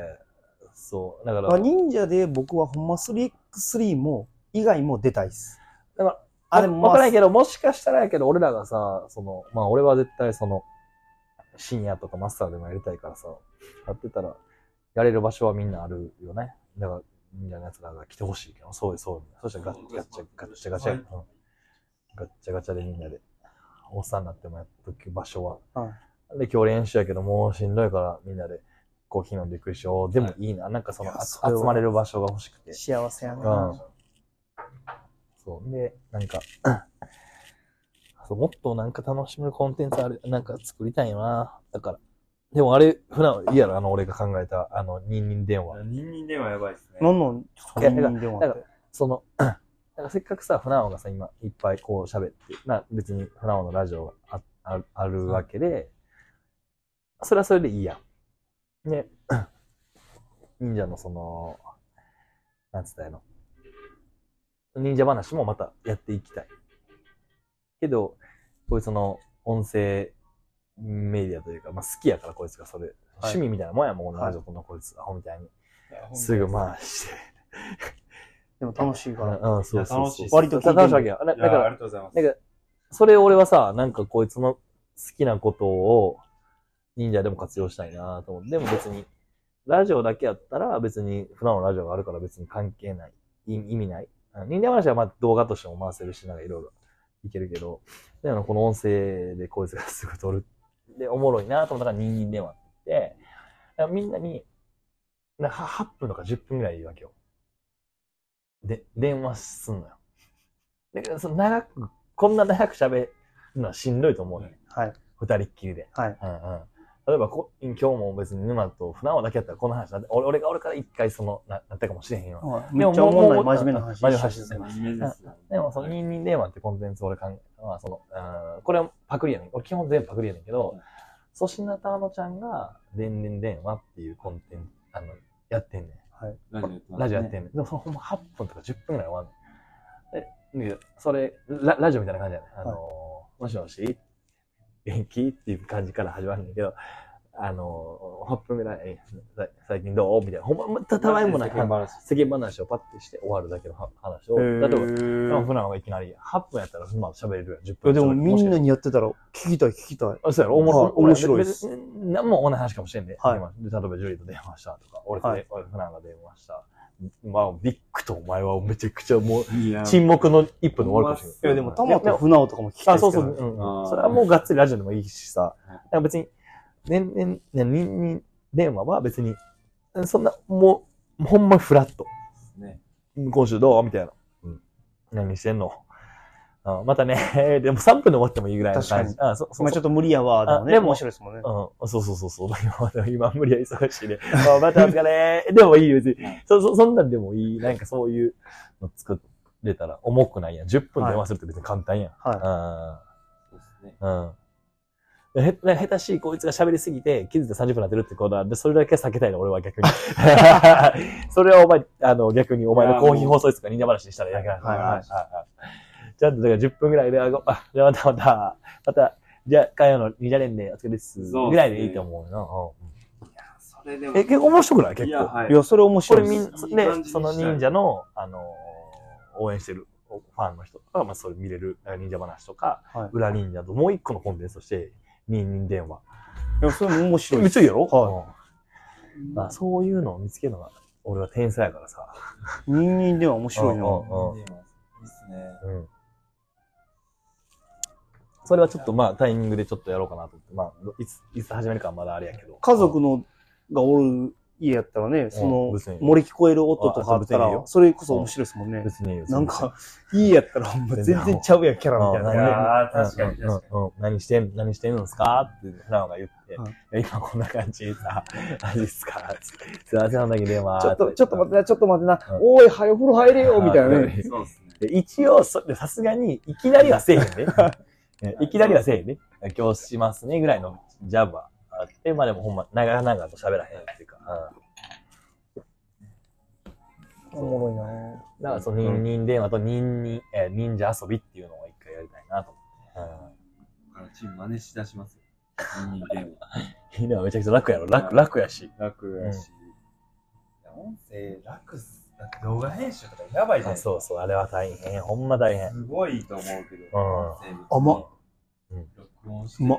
そう。だから、忍者で僕はほんま 3x3 も、以外も出たいっす。だからあ、でもまあ、わからんけど、もしかしたらやけど、俺らがさ、その、まあ俺は絶対その、深夜とかマスターでもやりたいからさ、やってたら、やれる場所はみんなあるよね。だから、忍者の奴らが来てほしいけど、そういう、そういう。そしたらガッガッチャ、ガッチャガチャ、はいうんガッチャガチャでみんなで、おっさんになってもやっとく場所は。はで、今日練習やけど、もうしんどいからみんなでコーヒー飲んでゆっくりしよう。でもいいな。なんかその、集まれる場所が欲しくて。幸せやうんな。。そう。で、なんか、そうもっとなんか楽しめるコンテンツある、なんか作りたいよな。だから。でもあれ、普段いいやろ、あの、俺が考えた、あの、ニンニン電話。人間電話やばいっすね。なんなん、人間電話だから。その、だからせっかくさ、船尾がさ、今、いっぱいこう喋って、な、別に船尾のラジオがあああるわけで、それはそれでいいやん。で、忍者のその、なんつったらいいの？忍者話もまたやっていきたい。けど、こいつの音声メディアというか、まあ好きやからこいつがそれ、趣味みたいなもんやもん、ラジオこのこいつ、アホみたいに。すぐ回して。でも楽しいから。うん、そうそうそう。割と楽しいわけよ。だだから、いやありがとうございます。なんか、それ俺はさ、なんかこいつの好きなことを忍者でも活用したいなと思って。でも別に、ラジオだけやったら別に、普段のラジオがあるから別に関係ない。い意味ない。あ忍者話はまあ動画としても回せるし、なんかいろいろいけるけど、でもこの音声でこいつがすぐ撮る。で、おもろいなと思ったから、人間電話ってみんなに、なは8分とか10分ぐらいいいわけよ。で、電話すんのよ。だけど、その長く、こんな長く喋るのはしんどいと思うね。はい。二人っきりで。はい。うんうん。例えばこ、今日も別に沼と船尾だけやったらこの話な俺俺が俺から一回その、ななったかもしれへんよ。めっちゃおもんない真面目な話。真面目な話して真面目ですよ。でも、その、人間電話ってコンテンツ俺考えたのは、その、うんこれはパクリやねん。俺基本全部パクリやねんけど、粗品たあのちゃんが、でんでん電話っていうコンテンツ、あの、やってんねん。ラジオやってますラジオやってんねん。でもそのほんま8分とか10分ぐらい終わんねん。で、でそれラ、ラジオみたいな感じやねん。あのー、もしもし？元気？っていう感じから始まるんだけど、あのー、8分ぐらい、最近どう？みたいな。ほんま、たたわいもない世間話をパッてして終わるだけのは話を。へ例えば、ー普段はいきなり8分やったら、まあ喋れるやん。10いや分。でもみんなに。にやってたら聞きたい聞きたい。あそうやろ？おもろはい面白いです何も同じ話かもしれんで。はい例えばジュリーと電話したとか、俺と俺普段が電話した。まあ、ビッグとお前はめちゃくちゃもう、沈黙の1分で終わるかもしれない。いやでも、たまと船尾とかも聞きたいあ。そうそう。うんそれはもうがっつりラジオでもいいしさ別に、ねんねん、ねんにん電話は別に、そんな、もう、ほんまフラット。ね。今週どうみたいな。うん。何してんのあまたね、でも3分で終わってもいいぐらいの感じ。確あ、そ、そ、そ今ちょっと無理やわ。でもね、あでも面白いですもんね。うん、そうそうそうそう。今、今無理や忙しいね。あまたお疲れ。でもいいよ、別に。そ、そ、そんなんでもいい。なんかそういうの作れたら重くないやん。10分電話するって別に簡単やん。はそうですね。うん。うん。へ、な下手しいこいつが喋りすぎて気づいて30分になってるってことは、で、それだけ避けたいの、俺は逆に。それはお前、あの、逆にお前のコーヒー放送室か忍者話にしたらいいだけなはいはいはいちゃんと、だから10分ぐらいで、あ、ごあじゃあまたまた、また、じゃあ、会話の忍者連でお疲れです。そうっすねぐらいでいいと思うよそれでもな。うんえ、結構面白くない？結いや、構。はいい。や、それ面こ白いです。れみんな、いい感じにで、その忍者の、あのー応援してるファンの人が、まあ、それ見れる忍者話とか、はい裏忍者ともう一個のコンテンツとして、忍忍電話。いや、それも面白いです。めっちゃいいやろ？はうんまあ、そういうのを見つけるのが、俺は天才やからさ。い。人間では面白いな。うんいいっすね。うん。それはちょっとまあ、タイミングでちょっとやろうかなと思って。まあ、いつ、いつ始めるかはまだあれやけど。家族のがおる家やったらね、そうん。の、別に漏れ聞こえる音とかあったあ別にいいよ。ら、それこそ面白いですもんね。別にいいよ。なんか、家やったらほんま全然ちゃうやん、キャラみたいな。うん。ね。あー確かに。うん。何してん、何してんのすか？って、船尾が言って、今こんな感じでさ、マジっすか？つってすいません、なんだけど、まあ。ちょっと、ちょっと待ってな、ちょっと待ってな。うん。おい、はよ風呂入れよ、みたいなね。そうですね。で一応、そさすがに、いきなりはせえへん。ね。ねいきなりはせえね。今日しますね、ぐらいのジャブはあって、まあでもほんま、長々と喋らへんっていうか、おもろいなうん。だからその、人人電話と人に、えー忍者遊びっていうのを一回やりたいなと思って。こからチーム真似しだしますよ。人間ゲーム。うん。いいのはめちゃくちゃ楽やろ。楽、楽やし。楽やし。いや音声楽っす。だって動画編集とかやばいじゃないですか。そうそう、あれは大変。ほんま大変。すごいと思うけど。うん甘っうん録音して。うまっ。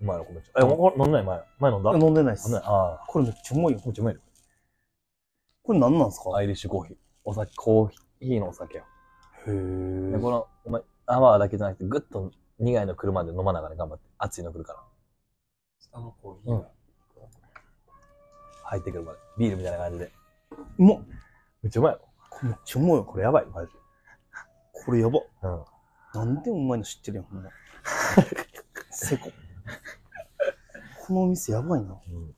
うまいの、こめっちゃ。え、飲んでない？前。前飲んだ？飲んでないっす飲んでない。あこれめっちゃうまいよあ。。めっちゃうまいよ。これ何なんすか？アイリッシュコーヒー。お酒、コーヒーのお酒よ。へーで、この、お前、泡だけじゃなくて、ぐっと苦いの車で飲まながら頑張って。熱いの来るから。下のコーヒーが。入ってくるまで。ビールみたいな感じで。うまっ。めっちゃうまいよ。これめっちゃうまいよ。これやばい、マジで。これやば。うん。なんでうまいの知ってるやん、ほんま。せこ。このお店やばいな。うん。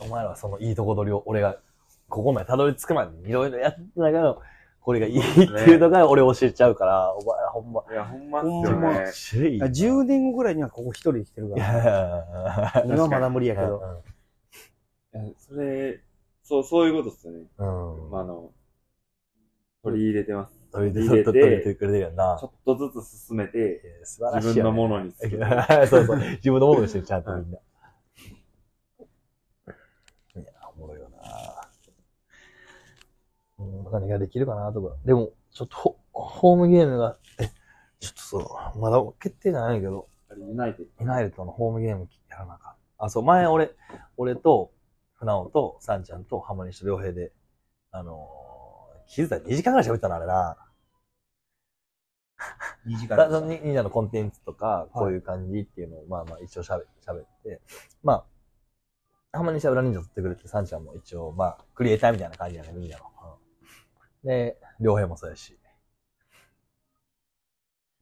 お前らはそのいいとこ取りを、俺が、ここまでたどり着くまでにいろいろやってたから、これがいいっていうのが俺教えちゃうから、お前らほんま。いや、ほんまっすよね。知れいいな。10年後ぐらいにはここ一人で来てるいから。や今はまだ無理やけど。いやそれ、そう、そういうことっすよね。うん。うん。まあ、あの、取り入れてます。取り入れて取り入れてくれてるやんなち。ょっとずつ進めて、いや素晴らしい自分の。ものにする。そうそう。自分のものにしてる、ちゃんとみんな。いや、おもろいよなうん、何ができるかなとか。でも、ちょっとホ、ホームゲームが、え、ちょっとそう、まだ決定じゃないけど、ユナイテッユナイテッドのホームゲームやらなあかん。あ、そう、前俺、俺と、船尾と、サンちゃんと、浜西と両平で、あのー、気づいたら2時間ぐらい喋ったな、あれな。2時だその忍者のコンテンツとか、こういう感じっていうのを、まあまあ一応喋喋って、まあ、浜西は裏忍者撮ってくれて、サンちゃんも一応、まあ、クリエイターみたいな感じやね、忍者の。うんで、両平もそうやし。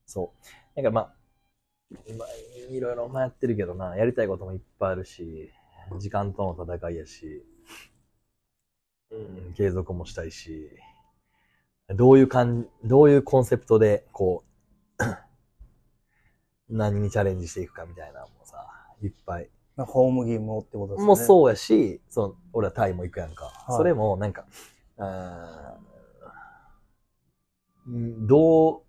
そう。なんかまあ、まあ、いろいろやってるけどな、やりたいこともいっぱいあるし、時間との戦いやし、うん、継続もしたいし、どういう感じ、どういうコンセプトで、こう、何にチャレンジしていくかみたいなのもさ、いっぱい。ホームゲームをってことですね。もうそうやし、その、俺はタイも行くやんか。いそれも、なんか、んど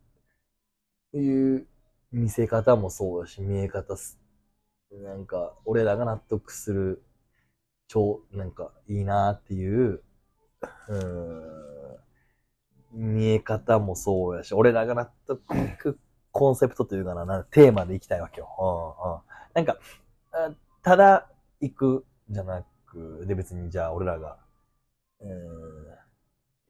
ういう見せ方もそうやし、見え方す、なんか、俺らが納得する、超、なんか、いいなっていう、うん、見え方もそうやし、俺らが納得いくコンセプトというかな、なかテーマで行きたいわけよ。うんうん。なんか、ただ行くじゃなく、で別にじゃあ俺らが、うん、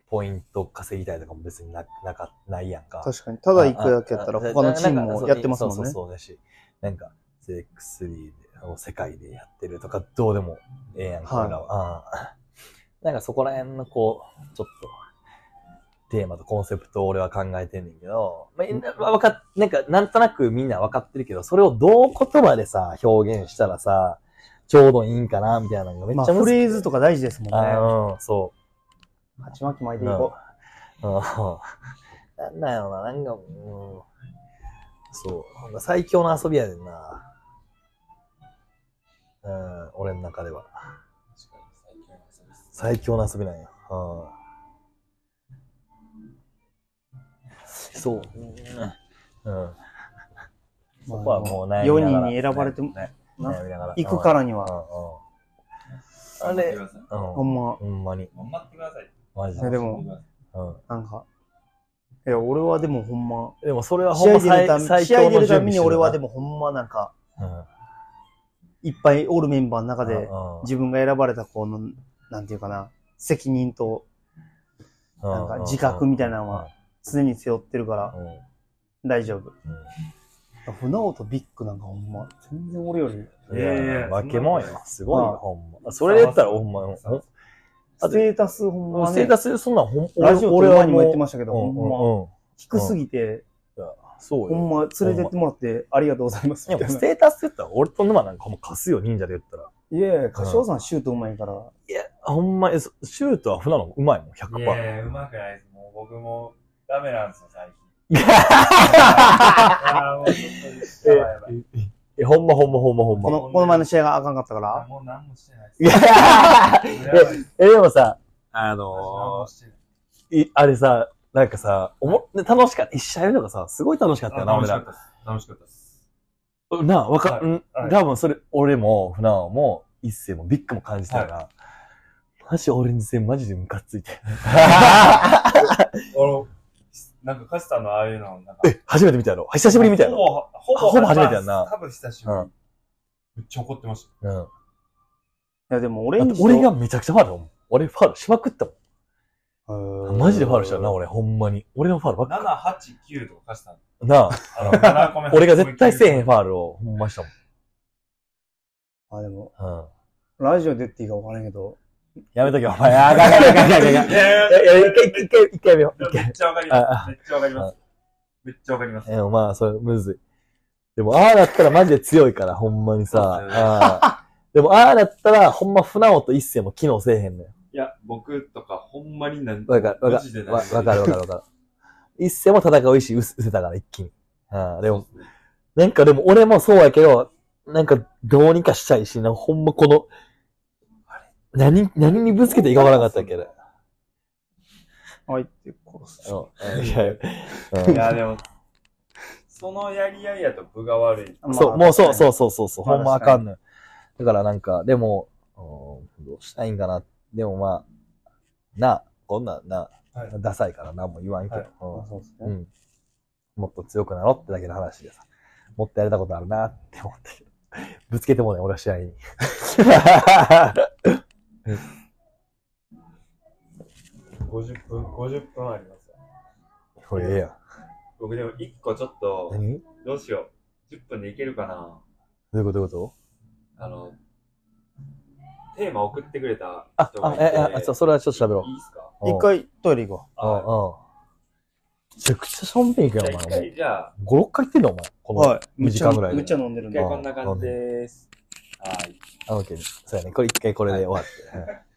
ポイント稼ぎたいとかも別にな、なか、ないやんか。確かに。ただ行くだけやったらああ他のチームもやってますもんね。そうそうそうだし、なんか、CX3 で、あの世界でやってるとか、どうでもええやんか、はい。あ なんかそこら辺のこう、ちょっと、テーマとコンセプトを俺は考えてんねんけど、まあ、わかっ、なんか、なんとなくみんなわかってるけど、それをどう言葉でさ、表現したらさ、ちょうどいいんかな、みたいなのがめっまあ、ちゃフレーズととか大事ですもんね。あうん、そう。鉢巻き巻いていこうん。なんなんやろな、なんか、うん。そう。なんか最強の遊びやねんな。うん、俺の中では。最強の遊びなんや。うん。そう。うん。うん。う。そこはもう悩4みながら人に選ばれても、ねな悩みながら。行くからには。うんうん。あれ、うん。ほんま。ほんまに。頑張ってください。マジで。ねでもうん。なんか。いや、俺はでもほんま、でもそれはほんま最試合出るために俺はでもほんまなんか、うんいっぱいおるメンバーの中で、うん自分が選ばれたこの、なんていうかな、責任となんか自覚みたいなのは常に背負ってるから大丈夫。うん船尾とビッグなんかほんま、全然俺より、いいやいやや、化け物よ。すごいほんま。それで言ったらほんま、ステータスほんま、ね、ステータスそんなんほん、ラジオと前にも言ってましたけど、うんほんま、うんうん。低すぎて、そうよ。ほんま連れてってもらってありがとうございます。いなステータスって言ったら俺と沼なんかほんま貸すよ、忍者で言ったら。いやいや、柏さんシュートうまいから、いや、ほんま、シュートは船のうまいもん、100%。いやうまくないです。もう僕もダメなんですよ、最近。いやもうちょっと、やばいやばい。え、ほんまほんまほんまほんま。この、この前の試合があかんかったから、もう何もしてないです。いやいえ、でもさ、あ何のー、いあれさ、なんかさ、おも、ね楽しかった。一試合目とかさ、すごい楽しかったよな、俺ら楽しかっ。たです。楽しかったです。なあ、わか、はいうん、はい多分それ、俺も、船尾も、一世も、ビッグも感じたから、マジオレンジ戦マジでムカついて。なんか、カシさんのああいうの、なんか、え、初めて見たやろ？久しぶりに見たやろ？ほぼ、ほほぼ初めてやんな多分久しぶり。うんめっちゃ怒ってました。うん。いやでもオレだってンジと俺がめちゃくちゃファウルだもん。俺ファウルしまくったもん。うーんマジでファウルしたよな、俺、ほんまに。俺のファウルばっ7、か。8、9とかカシさん。なあ、あの、7個目。俺が絶対せえへんファァウルをほんましたあ、でも、もん。うん。ラジオで言っていいか分からんけど、やめとけよ、お前。あー、ガガガガガガガ。いいやいややいや、一回、一回、一回やめよう。一めっ回。ちゃわかりああます。めっちゃわかります。めっちゃわかります。え、まあ、それ、むずい。でも、ああだったらマジで強いから、ほんまにさ。でも、ああだったら、ほんま、船尾と一世も機能せえへんのよ。いや、僕とか、ほんまになんわかる、わかる、わわかる、わかる、わかる。一世も戦う意志失せたから、一気に。ああでも、なんかでも、俺もそうやけど、なんか、どうにかしたいし、なんかほんまこの、何、何にぶつけていいかわなかったっけど。相手殺す。うんいやいやいや、でも、そのやり合いやと部が悪い。そう、もうそう、そうう。そうそうそう、まあほんまあかんのよ。だからなんか、でも、うんどうしたいんかな。でもまあ、なあ、こんなんな、はいダサいから何も言わんけど、うですね。うん。もっと強くなろってだけの話でさ、もっとやれたことあるなって思ったけど、ぶつけてもね、俺は試合に。50分、50分ありますよ。これええやん。僕でも1個ちょっと、何？どどうしよう。10分でいけるかなういうこと？どういうこと？あの、テーマ送ってくれたあ、あ人がい、て。え、え、あそうそれはちょっと喋ろう。いいっすか？うん一。回トイレ行こうん、うん。めちゃくちゃションペン行くやん、じゃあ一お前。回、じゃあ、5、6回行ってんの、お前。こう。のはい。2時間ぐらいでむっちゃ飲んでるんで一回。こんな感じです。はい。あ、オッケー。そうやね。これ一回これで終わって。